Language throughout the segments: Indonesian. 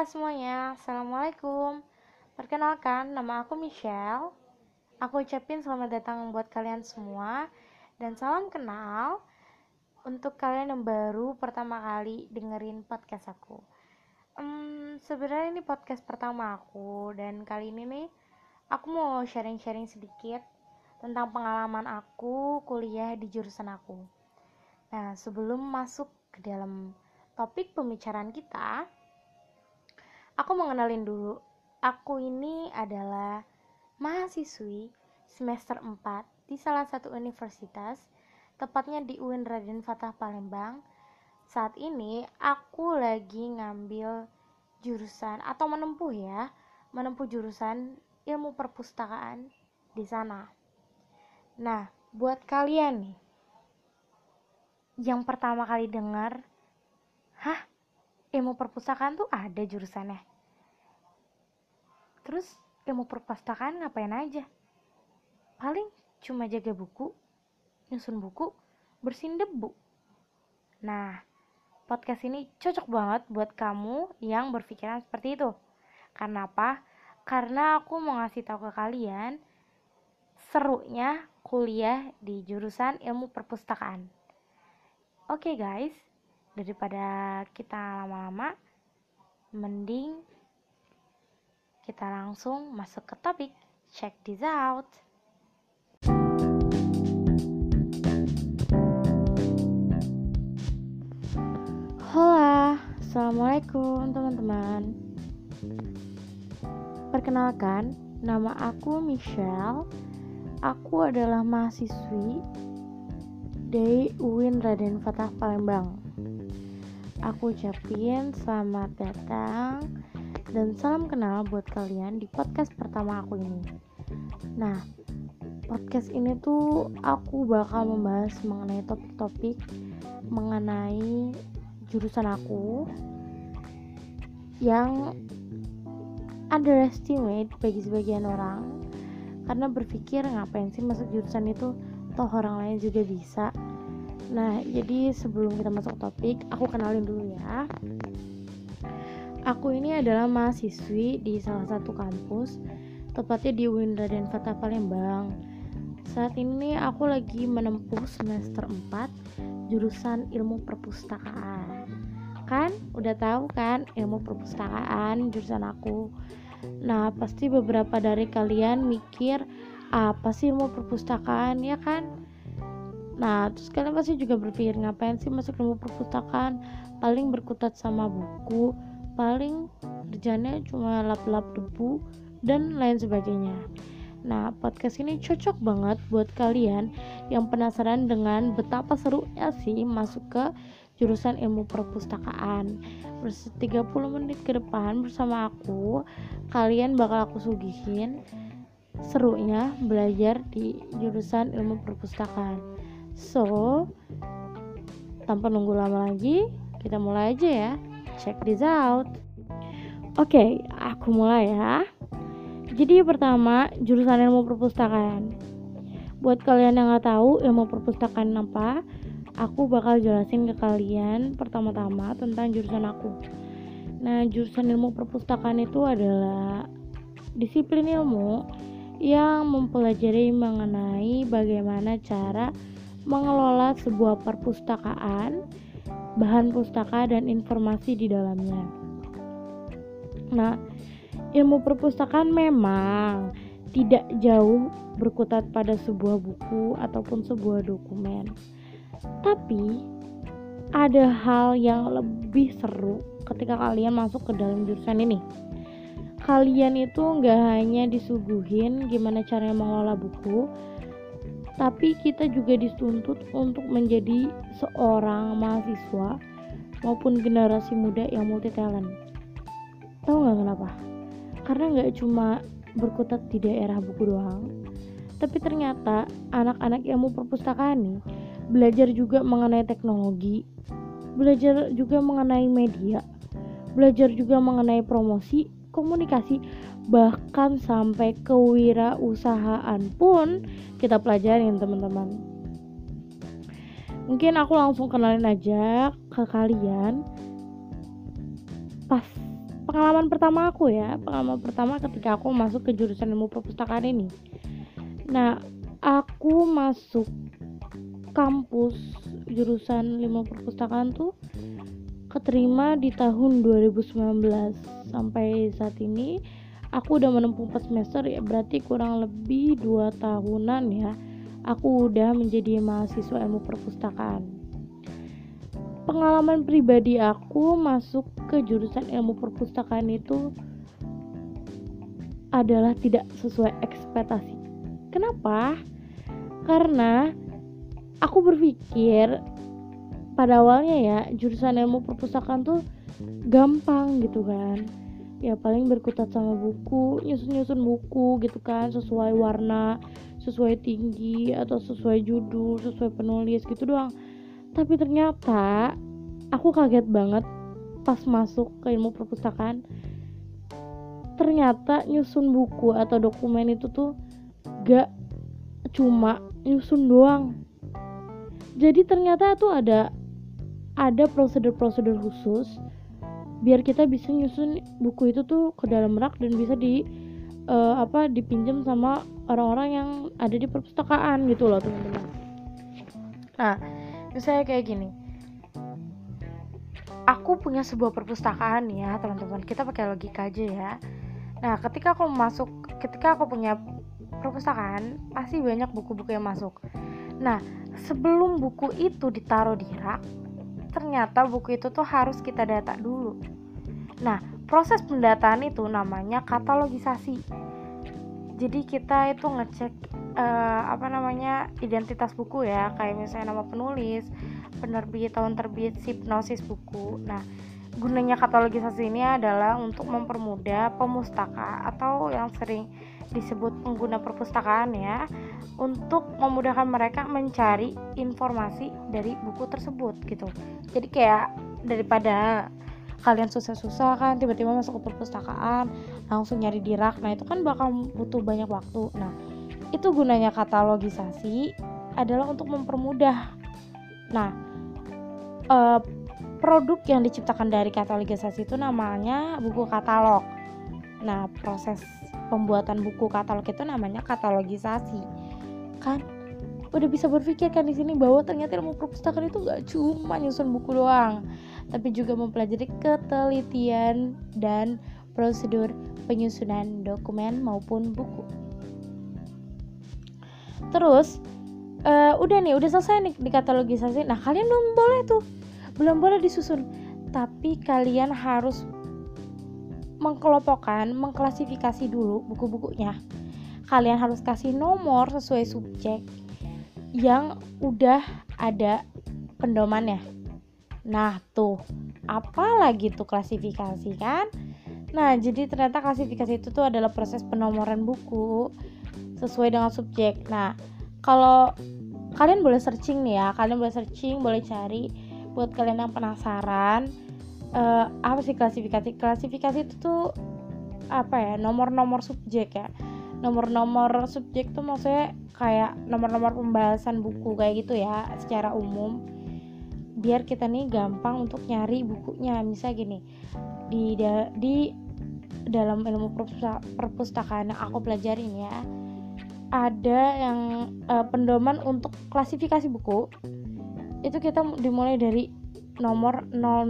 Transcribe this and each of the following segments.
semuanya, Assalamualaikum. Perkenalkan, nama aku Michelle. Aku ucapin selamat datang buat kalian semua. Dan salam kenal Untuk kalian yang baru pertama kali dengerin podcast aku. Um, Sebenarnya ini podcast pertama aku Dan kali ini nih Aku mau sharing-sharing sedikit Tentang pengalaman aku kuliah di jurusan aku. Nah, sebelum masuk ke dalam topik pembicaraan kita, aku mengenalin dulu. Aku ini adalah mahasiswi semester 4 di salah satu universitas, tepatnya di UIN Raden Fatah Palembang. Saat ini aku lagi ngambil jurusan atau menempuh ya, menempuh jurusan ilmu perpustakaan di sana. Nah, buat kalian nih yang pertama kali dengar, hah, ilmu perpustakaan tuh ada jurusannya terus ilmu perpustakaan ngapain aja? Paling cuma jaga buku nyusun buku bersihin debu. Nah podcast ini cocok banget buat kamu yang berpikiran seperti itu. Karena apa? Karena aku mau ngasih tahu ke kalian serunya kuliah di jurusan ilmu perpustakaan. Oke okay guys. Daripada kita lama-lama mending kita langsung masuk ke topik. Check this out. Halo, Assalamualaikum teman-teman Perkenalkan, nama aku Michelle Aku adalah mahasiswi dari UIN Raden Fatah Palembang Aku ucapin selamat datang dan salam kenal buat kalian di podcast pertama aku ini. Nah, podcast ini tuh aku bakal membahas mengenai topik-topik mengenai jurusan aku yang underestimate bagi sebagian orang. Karena berpikir ngapain sih masuk jurusan itu? Toh orang lain juga bisa. Nah jadi sebelum kita masuk topik aku kenalin dulu ya Aku ini adalah mahasiswi di salah satu kampus, tepatnya di UIN Raden Fatah Palembang. Saat ini aku lagi menempuh semester 4 jurusan ilmu perpustakaan. Kan udah tahu kan ilmu perpustakaan jurusan aku. Nah, pasti beberapa dari kalian mikir apa sih ilmu perpustakaan ya kan? Nah, terus kalian pasti juga berpikir ngapain sih masuk ilmu perpustakaan? Paling berkutat sama buku, paling kerjanya cuma lap-lap debu dan lain sebagainya. Nah, podcast ini cocok banget buat kalian yang penasaran dengan betapa serunya sih masuk ke jurusan ilmu perpustakaan. Bersama 30 menit ke depan bersama aku, kalian bakal aku sugihin serunya belajar di jurusan ilmu perpustakaan. So, tanpa nunggu lama lagi, kita mulai aja ya check this out. Oke, okay, aku mulai ya. Jadi pertama, jurusan ilmu perpustakaan. Buat kalian yang nggak tahu ilmu perpustakaan apa, aku bakal jelasin ke kalian pertama-tama tentang jurusan aku. Nah, jurusan ilmu perpustakaan itu adalah disiplin ilmu yang mempelajari mengenai bagaimana cara mengelola sebuah perpustakaan bahan pustaka dan informasi di dalamnya. Nah, ilmu perpustakaan memang tidak jauh berkutat pada sebuah buku ataupun sebuah dokumen. Tapi ada hal yang lebih seru ketika kalian masuk ke dalam jurusan ini. Kalian itu nggak hanya disuguhin gimana caranya mengelola buku, tapi kita juga dituntut untuk menjadi seorang mahasiswa maupun generasi muda yang multi talent. Tahu nggak kenapa? Karena nggak cuma berkutat di daerah buku doang, tapi ternyata anak-anak yang mau perpustakaan nih belajar juga mengenai teknologi, belajar juga mengenai media, belajar juga mengenai promosi, komunikasi, bahkan sampai kewirausahaan pun kita pelajarin teman-teman. Mungkin aku langsung kenalin aja ke kalian. Pas pengalaman pertama aku ya pengalaman pertama ketika aku masuk ke jurusan ilmu perpustakaan ini. Nah aku masuk kampus jurusan ilmu perpustakaan tuh keterima di tahun 2019 sampai saat ini aku udah menempuh 4 semester ya berarti kurang lebih 2 tahunan ya. Aku udah menjadi mahasiswa ilmu perpustakaan. Pengalaman pribadi aku masuk ke jurusan ilmu perpustakaan itu adalah tidak sesuai ekspektasi. Kenapa? karena aku berpikir pada awalnya ya jurusan ilmu perpustakaan tuh gampang gitu kan ya paling berkutat sama buku nyusun-nyusun buku gitu kan sesuai warna sesuai tinggi atau sesuai judul sesuai penulis gitu doang. Tapi ternyata aku kaget banget pas masuk ke ilmu perpustakaan. Ternyata nyusun buku atau dokumen itu tuh gak cuma nyusun doang. Jadi ternyata tuh ada ada prosedur-prosedur khusus biar kita bisa nyusun buku itu tuh ke dalam rak dan bisa di uh, apa dipinjam sama orang-orang yang ada di perpustakaan gitu loh teman-teman. Nah, misalnya kayak gini. Aku punya sebuah perpustakaan ya, teman-teman. Kita pakai logika aja ya. Nah, ketika aku masuk, ketika aku punya perpustakaan, pasti banyak buku-buku yang masuk. Nah, sebelum buku itu ditaruh di rak, ternyata buku itu tuh harus kita data dulu. Nah, proses pendataan itu namanya katalogisasi. Jadi kita itu ngecek uh, apa namanya identitas buku ya, kayak misalnya nama penulis, penerbit, tahun terbit, hipnosis buku. Nah, gunanya katalogisasi ini adalah untuk mempermudah pemustaka atau yang sering disebut pengguna perpustakaan ya untuk memudahkan mereka mencari informasi dari buku tersebut gitu. Jadi kayak daripada kalian susah-susah kan tiba-tiba masuk ke perpustakaan langsung nyari di rak nah itu kan bakal butuh banyak waktu. Nah itu gunanya katalogisasi adalah untuk mempermudah. Nah eh, produk yang diciptakan dari katalogisasi itu namanya buku katalog. Nah proses pembuatan buku katalog itu namanya katalogisasi. Kan? Udah bisa berpikir kan di sini bahwa ternyata ilmu perpustakaan itu gak cuma nyusun buku doang tapi juga mempelajari ketelitian dan prosedur penyusunan dokumen maupun buku. Terus uh, udah nih udah selesai nih di katalogisasi. Nah kalian belum boleh tuh belum boleh disusun. Tapi kalian harus mengkelompokkan mengklasifikasi dulu buku-bukunya kalian harus kasih nomor sesuai subjek yang udah ada pendomannya. Nah, tuh, apa lagi tuh klasifikasi kan? Nah, jadi ternyata klasifikasi itu tuh adalah proses penomoran buku sesuai dengan subjek. Nah, kalau kalian boleh searching nih ya, kalian boleh searching, boleh cari buat kalian yang penasaran uh, apa sih klasifikasi? Klasifikasi itu tuh apa ya? Nomor-nomor subjek ya nomor-nomor subjek tuh maksudnya kayak nomor-nomor pembahasan buku kayak gitu ya secara umum biar kita nih gampang untuk nyari bukunya misal gini di da di dalam ilmu perpustakaan yang aku pelajarin ya ada yang uh, pendoman untuk klasifikasi buku itu kita dimulai dari nomor 000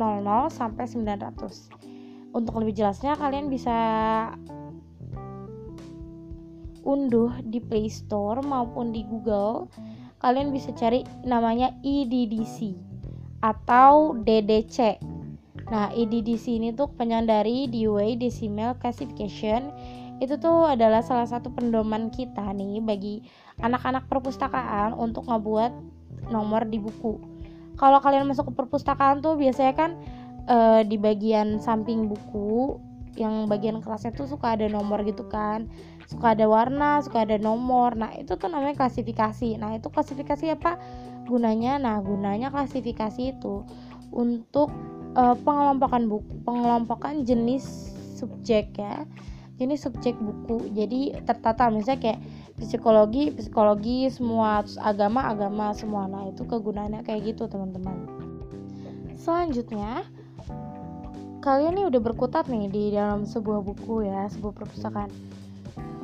sampai 900 untuk lebih jelasnya kalian bisa unduh di Play Store maupun di Google, kalian bisa cari namanya EDDC atau DDC. Nah, EDDC ini tuh kepanjangan dari Dewey Decimal Classification. Itu tuh adalah salah satu pendoman kita nih bagi anak-anak perpustakaan untuk ngebuat nomor di buku. Kalau kalian masuk ke perpustakaan tuh biasanya kan e, di bagian samping buku yang bagian kelasnya tuh suka ada nomor gitu kan. Suka ada warna suka ada nomor. Nah itu tuh namanya klasifikasi. Nah itu klasifikasi apa? Gunanya nah gunanya klasifikasi itu untuk uh, pengelompokan buku pengelompokan jenis subjek ya. Jenis subjek buku. Jadi tertata. Misalnya kayak psikologi psikologi semua terus agama agama semua. Nah itu kegunaannya kayak gitu teman-teman. Selanjutnya kalian nih udah berkutat nih di dalam sebuah buku ya sebuah perpustakaan.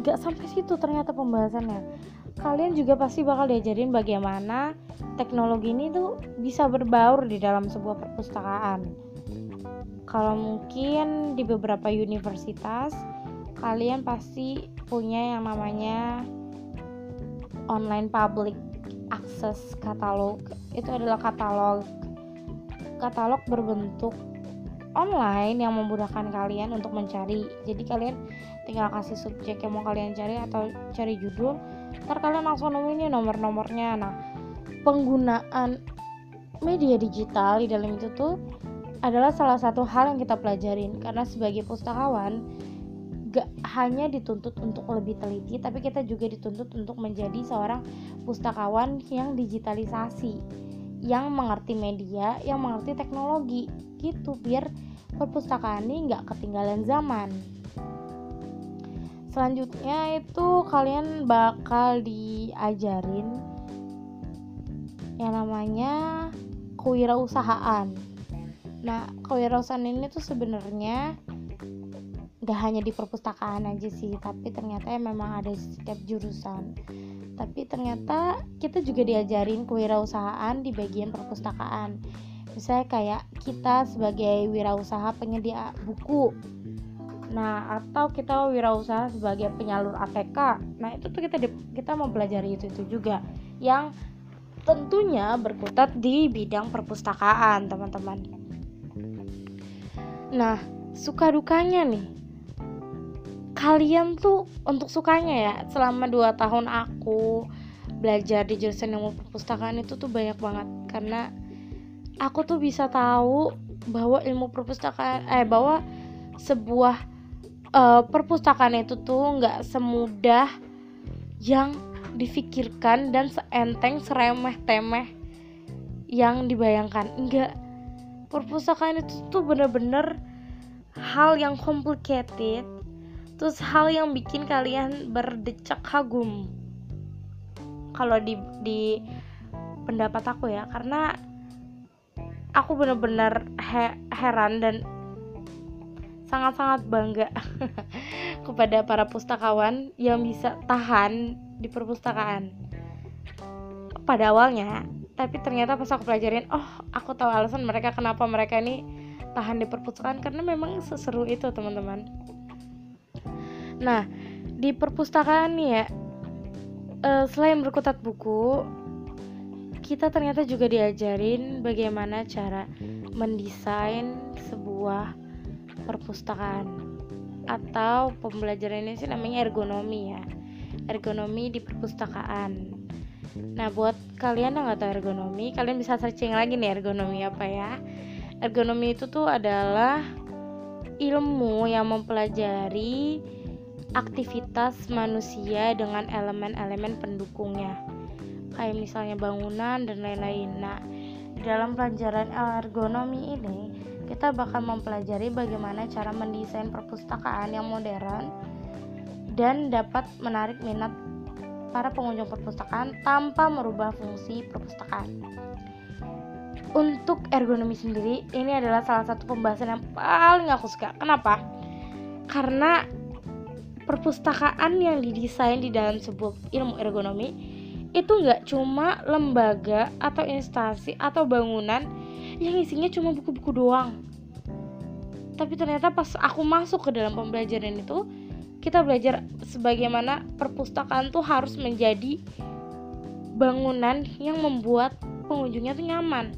Gak sampai situ ternyata pembahasannya. Kalian juga pasti bakal diajarin bagaimana teknologi ini tuh bisa berbaur di dalam sebuah perpustakaan. Kalau mungkin di beberapa universitas kalian pasti punya yang namanya online public access katalog. Itu adalah katalog katalog berbentuk online yang memudahkan kalian untuk mencari. Jadi kalian tinggal kasih subjek yang mau kalian cari atau cari judul ntar kalian langsung nemuin nomor-nomornya. Nah penggunaan media digital di dalam itu tuh adalah salah satu hal yang kita pelajarin. Karena sebagai pustakawan gak hanya dituntut untuk lebih teliti tapi kita juga dituntut untuk menjadi seorang pustakawan yang digitalisasi yang mengerti media yang mengerti teknologi. Gitu biar perpustakaan ini nggak ketinggalan zaman. Selanjutnya itu kalian bakal diajarin yang namanya kewirausahaan. Nah kewirausahaan ini tuh sebenarnya gak hanya di perpustakaan aja sih tapi ternyata ya memang ada setiap jurusan. Tapi ternyata kita juga diajarin kewirausahaan di bagian perpustakaan. Misalnya kayak kita sebagai wirausaha penyedia buku. Nah atau kita wirausaha sebagai penyalur ATK nah itu tuh kita kita mau belajar itu itu juga. Yang tentunya berkutat di bidang perpustakaan teman-teman. Nah suka dukanya nih kalian tuh untuk sukanya ya selama 2 tahun aku belajar di jurusan ilmu perpustakaan itu tuh banyak banget. Karena aku tuh bisa tahu bahwa ilmu perpustakaan eh bahwa sebuah uh, perpustakaan itu tuh nggak semudah yang difikirkan dan seenteng seremeh temeh yang dibayangkan. Enggak perpustakaan itu tuh bener-bener hal yang complicated terus hal yang bikin kalian berdecak kagum. Kalau di di pendapat aku ya karena aku bener-bener he, heran dan sangat-sangat bangga kepada para pustakawan yang bisa tahan di perpustakaan. Pada awalnya tapi ternyata pas aku pelajarin oh aku tahu alasan mereka kenapa mereka ini tahan di perpustakaan karena memang seseru itu teman-teman Nah, di perpustakaan nih ya, uh, selain berkutat buku, kita ternyata juga diajarin bagaimana cara mendesain sebuah perpustakaan atau pembelajaran ini sih namanya ergonomi ya ergonomi di perpustakaan. Nah buat kalian yang nggak tahu ergonomi kalian bisa searching lagi nih ergonomi apa ya. Ergonomi itu tuh adalah ilmu yang mempelajari aktivitas manusia dengan elemen-elemen pendukungnya kayak misalnya bangunan dan lain-lain nah dalam pelajaran ergonomi ini kita bakal mempelajari bagaimana cara mendesain perpustakaan yang modern dan dapat menarik minat para pengunjung perpustakaan tanpa merubah fungsi perpustakaan. Untuk ergonomi sendiri, ini adalah salah satu pembahasan yang paling aku suka. Kenapa? Karena perpustakaan yang didesain di dalam sebuah ilmu ergonomi itu nggak cuma lembaga atau instansi atau bangunan yang isinya cuma buku-buku doang. Tapi ternyata pas aku masuk ke dalam pembelajaran itu kita belajar sebagaimana perpustakaan tuh harus menjadi bangunan yang membuat pengunjungnya tuh nyaman.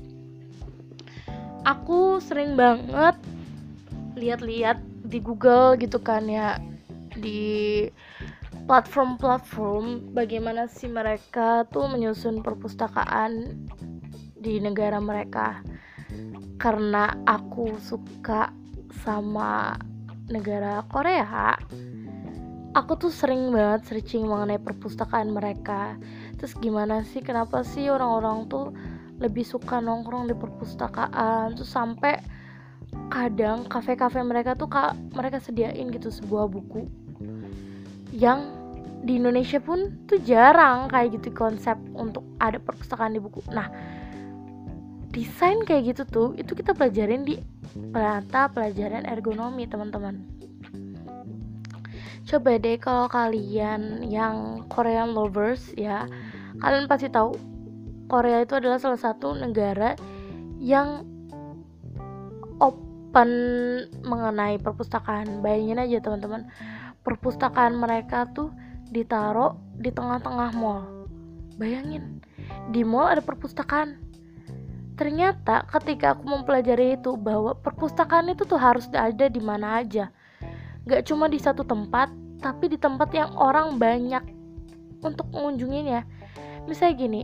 Aku sering banget lihat-lihat di Google gitu kan ya di platform-platform bagaimana sih mereka tuh menyusun perpustakaan di negara mereka? Karena aku suka sama negara Korea aku tuh sering banget searching mengenai perpustakaan mereka. Terus gimana sih kenapa sih orang-orang tuh lebih suka nongkrong di perpustakaan? Terus sampai kadang kafe-kafe mereka tuh mereka sediain gitu sebuah buku yang di Indonesia pun tuh jarang kayak gitu konsep untuk ada perpustakaan di buku. Nah, desain kayak gitu tuh itu kita pelajarin di mata pelajaran ergonomi teman-teman. Coba deh kalau kalian yang Korean lovers ya kalian pasti tahu Korea itu adalah salah satu negara yang open mengenai perpustakaan. Bayangin aja teman-teman perpustakaan mereka tuh ditaruh di tengah-tengah mall. Bayangin di mall ada perpustakaan. Ternyata ketika aku mempelajari itu bahwa perpustakaan itu tuh harus ada di mana aja. Gak cuma di satu tempat tapi di tempat yang orang banyak untuk mengunjunginya. Misalnya gini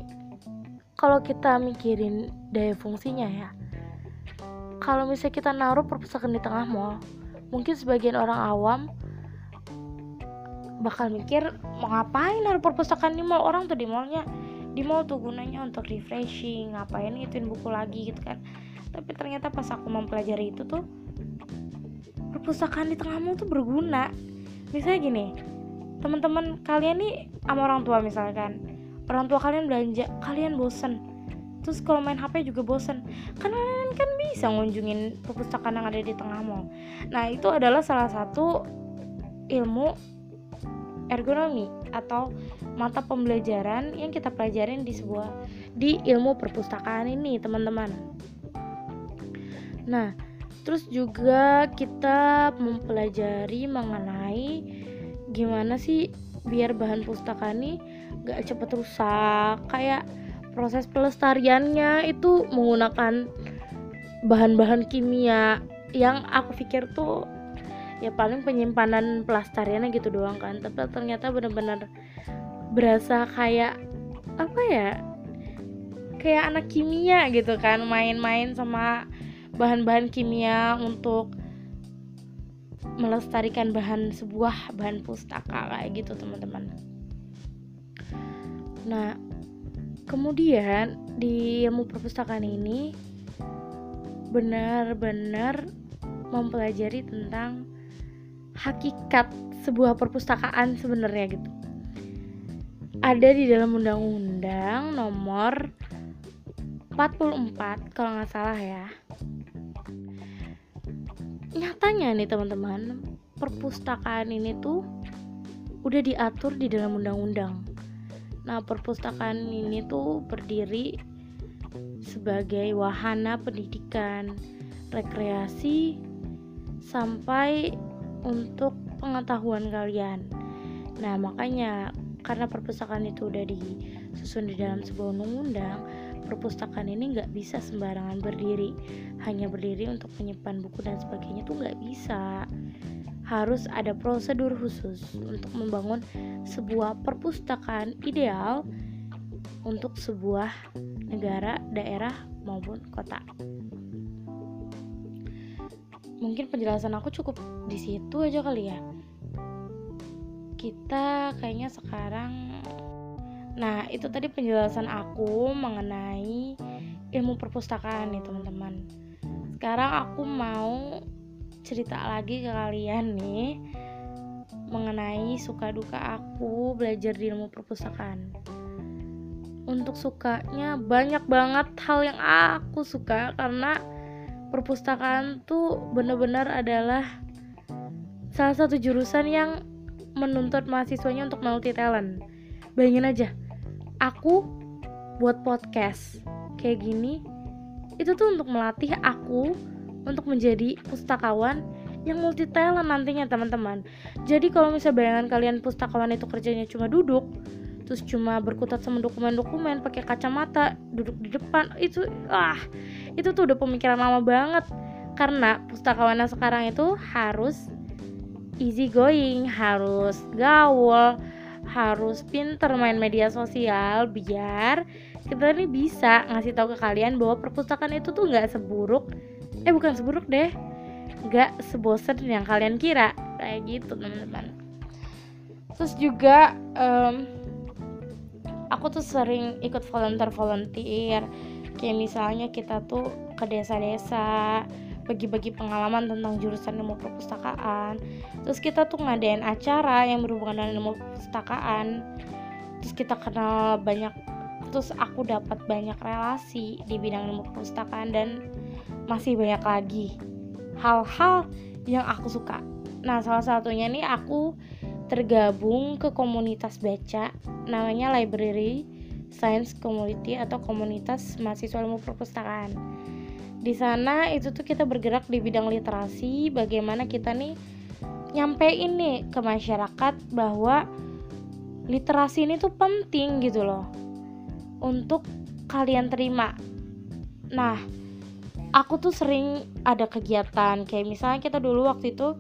kalau kita mikirin daya fungsinya ya. Kalau misalnya kita naruh perpustakaan di tengah mall mungkin sebagian orang awam bakal mikir mau ngapain naruh perpustakaan di mall? Orang tuh di mallnya di mall tuh gunanya untuk refreshing ngapain ngituin buku lagi gitu kan. Tapi ternyata pas aku mempelajari itu tuh perpustakaan di tengah mall tuh berguna. Misalnya gini teman-teman kalian nih sama orang tua misalkan orang tua kalian belanja kalian bosen. Terus kalau main HP juga bosen. Kan kalian kan bisa ngunjungin perpustakaan yang ada di tengah mall nah itu adalah salah satu ilmu ergonomi atau mata pembelajaran yang kita pelajarin di sebuah di ilmu perpustakaan ini teman-teman. Nah terus juga kita mempelajari mengenai gimana sih biar bahan pustaka ini gak cepet rusak. Kayak proses pelestariannya itu menggunakan bahan-bahan kimia yang aku pikir tuh ya paling penyimpanan pelestariannya gitu doang kan. Tapi ternyata bener-bener berasa kayak apa ya kayak anak kimia gitu kan main-main sama bahan-bahan kimia untuk melestarikan bahan sebuah bahan pustaka kayak gitu teman-teman. Nah kemudian di ilmu perpustakaan ini benar-benar mempelajari tentang hakikat sebuah perpustakaan sebenarnya gitu. Ada di dalam undang-undang nomor 44 kalau nggak salah ya. Nyatanya nih teman-teman perpustakaan ini tuh udah diatur di dalam undang-undang. Nah perpustakaan ini tuh berdiri sebagai wahana pendidikan rekreasi sampai untuk pengetahuan kalian. Nah, makanya karena perpustakaan itu udah disusun di dalam sebuah undang-undang, perpustakaan ini nggak bisa sembarangan berdiri. Hanya berdiri untuk menyimpan buku dan sebagainya tuh nggak bisa. Harus ada prosedur khusus untuk membangun sebuah perpustakaan ideal untuk sebuah negara, daerah maupun kota mungkin penjelasan aku cukup di situ aja kali ya. Kita kayaknya sekarang nah itu tadi penjelasan aku mengenai ilmu perpustakaan nih teman-teman. Sekarang aku mau cerita lagi ke kalian nih mengenai suka duka aku belajar di ilmu perpustakaan. Untuk sukanya banyak banget hal yang aku suka karena perpustakaan tuh bener-bener adalah salah satu jurusan yang menuntut mahasiswanya untuk multi talent. Bayangin aja, aku buat podcast kayak gini, itu tuh untuk melatih aku untuk menjadi pustakawan yang multi talent nantinya teman-teman. Jadi kalau misalnya bayangan kalian pustakawan itu kerjanya cuma duduk, terus cuma berkutat sama dokumen-dokumen pakai kacamata duduk di depan. Itu ah itu tuh udah pemikiran lama banget. Karena pustakawan sekarang itu harus easy going harus gaul harus pinter main media sosial biar kita ini bisa ngasih tahu ke kalian bahwa perpustakaan itu tuh nggak seburuk. Eh bukan seburuk deh. Nggak sebosen yang kalian kira. Kayak gitu teman-teman. Terus juga um, aku tuh sering ikut volunteer-volunteer. Kayak misalnya kita tuh ke desa-desa bagi-bagi pengalaman tentang jurusan ilmu perpustakaan. Terus kita tuh ngadain acara yang berhubungan dengan ilmu perpustakaan. Terus kita kenal banyak terus aku dapat banyak relasi di bidang ilmu perpustakaan dan masih banyak lagi hal-hal yang aku suka. Nah salah satunya nih aku tergabung ke komunitas baca namanya library science community atau komunitas mahasiswa ilmu perpustakaan. Di sana itu tuh kita bergerak di bidang literasi bagaimana kita nih nyampein nih ke masyarakat bahwa literasi ini tuh penting gitu loh untuk kalian terima. Nah aku tuh sering ada kegiatan kayak misalnya kita dulu waktu itu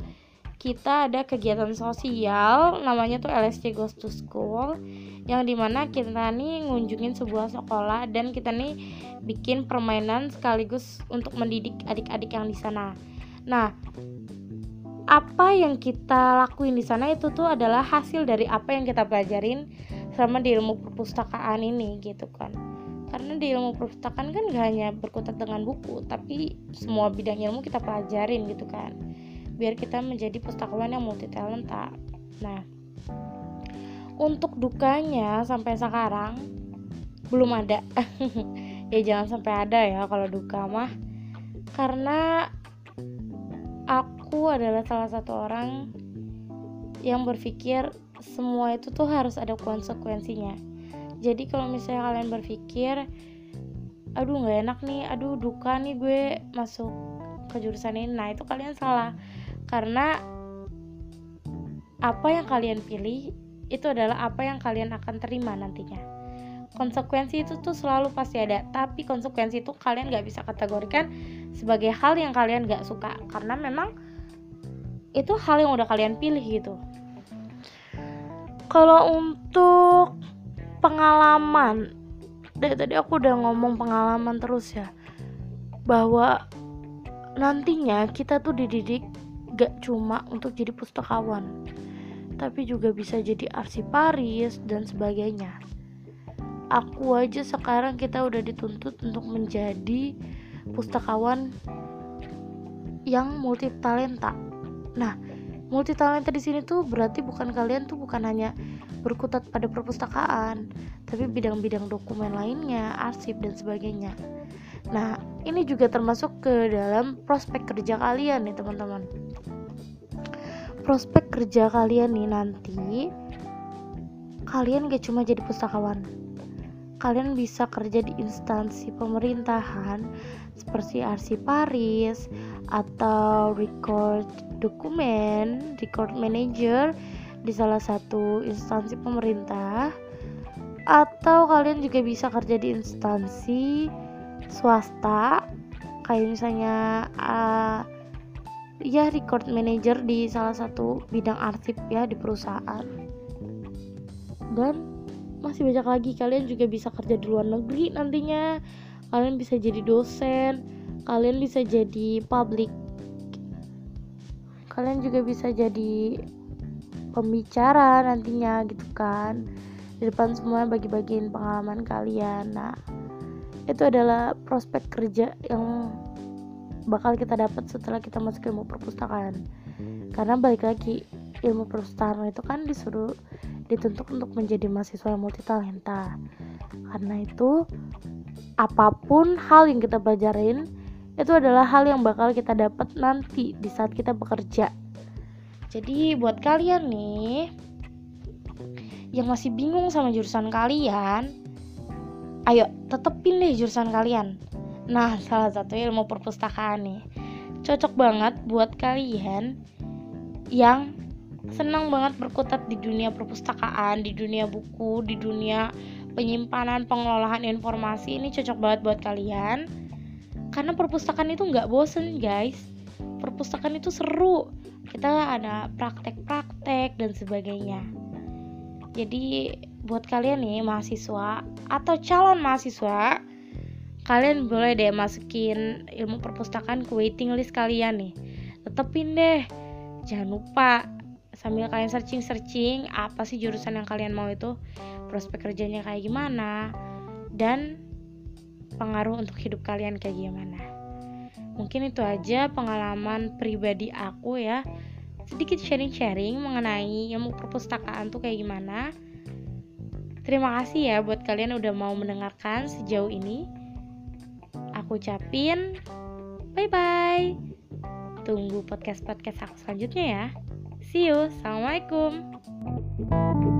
kita ada kegiatan sosial namanya tuh LSC Goes to School yang di mana kita nih ngunjungin sebuah sekolah dan kita nih bikin permainan sekaligus untuk mendidik adik-adik yang di sana. Nah, apa yang kita lakuin di sana itu tuh adalah hasil dari apa yang kita pelajarin sama di ilmu perpustakaan ini gitu kan. Karena di ilmu perpustakaan kan gak hanya berkutat dengan buku, tapi semua bidang ilmu kita pelajarin gitu kan. Biar kita menjadi pustakawan yang multi talenta. Nah, untuk dukanya sampai sekarang belum ada. Ya jangan sampai ada ya kalau duka mah. Karena aku adalah salah satu orang yang berpikir semua itu tuh harus ada konsekuensinya. Jadi kalau misalnya kalian berpikir aduh nggak enak nih aduh duka nih gue masuk ke jurusan ini. Nah itu kalian salah karena apa yang kalian pilih itu adalah apa yang kalian akan terima nantinya. Konsekuensi itu tuh selalu pasti ada tapi konsekuensi itu kalian gak bisa kategorikan sebagai hal yang kalian gak suka. Karena memang itu hal yang udah kalian pilih gitu. Kalau untuk pengalaman dari tadi aku udah ngomong pengalaman terus ya bahwa nantinya kita tuh dididik gak cuma untuk jadi pustakawan tapi juga bisa jadi arsiparis dan sebagainya. Aku aja sekarang kita udah dituntut untuk menjadi pustakawan yang multi talenta. Nah, multi talenta di sini tuh berarti bukan kalian tuh bukan hanya berkutat pada perpustakaan, tapi bidang-bidang dokumen lainnya, arsip dan sebagainya. Nah, ini juga termasuk ke dalam prospek kerja kalian nih, teman-teman prospek kerja kalian nih nanti kalian gak cuma jadi pustakawan kalian bisa kerja di instansi pemerintahan seperti arsiparis atau record dokumen record manager di salah satu instansi pemerintah. Atau kalian juga bisa kerja di instansi swasta kayak misalnya uh, ya record manager di salah satu bidang arsip ya di perusahaan. Dan masih banyak lagi kalian juga bisa kerja di luar negeri nantinya. Kalian bisa jadi dosen kalian bisa jadi public. Kalian juga bisa jadi pembicara nantinya gitu kan di depan semua bagi-bagiin pengalaman kalian. Nah itu adalah prospek kerja yang bakal kita dapat setelah kita masuk ilmu perpustakaan. Karena balik lagi ilmu perpustakaan itu kan disuruh dituntut untuk menjadi mahasiswa multi talenta karena itu apa pun hal yang kita pelajarin itu adalah hal yang bakal kita dapat nanti di saat kita bekerja. Jadi buat kalian nih yang masih bingung sama jurusan kalian ayo tetepin deh jurusan kalian Nah, salah satu ilmu perpustakaan nih. Cocok banget buat kalian yang senang banget berkutat di dunia perpustakaan, di dunia buku, di dunia penyimpanan, pengelolaan informasi. Ini cocok banget buat kalian. Karena perpustakaan itu nggak bosen, guys. Perpustakaan itu seru. Kita ada praktek-praktek dan sebagainya. Jadi buat kalian nih mahasiswa atau calon mahasiswa kalian boleh deh masukin ilmu perpustakaan ke waiting list kalian nih. Tetepin deh. Jangan lupa sambil kalian searching-searching apa sih jurusan yang kalian mau itu prospek kerjanya kayak gimana dan pengaruh untuk hidup kalian kayak gimana. Mungkin itu aja pengalaman pribadi aku ya. Sedikit sharing-sharing mengenai ilmu perpustakaan tuh kayak gimana. Terima kasih ya buat kalian udah mau mendengarkan sejauh ini aku ucapin bye bye Tunggu podcast-podcast aku selanjutnya ya. See you. Assalamualaikum.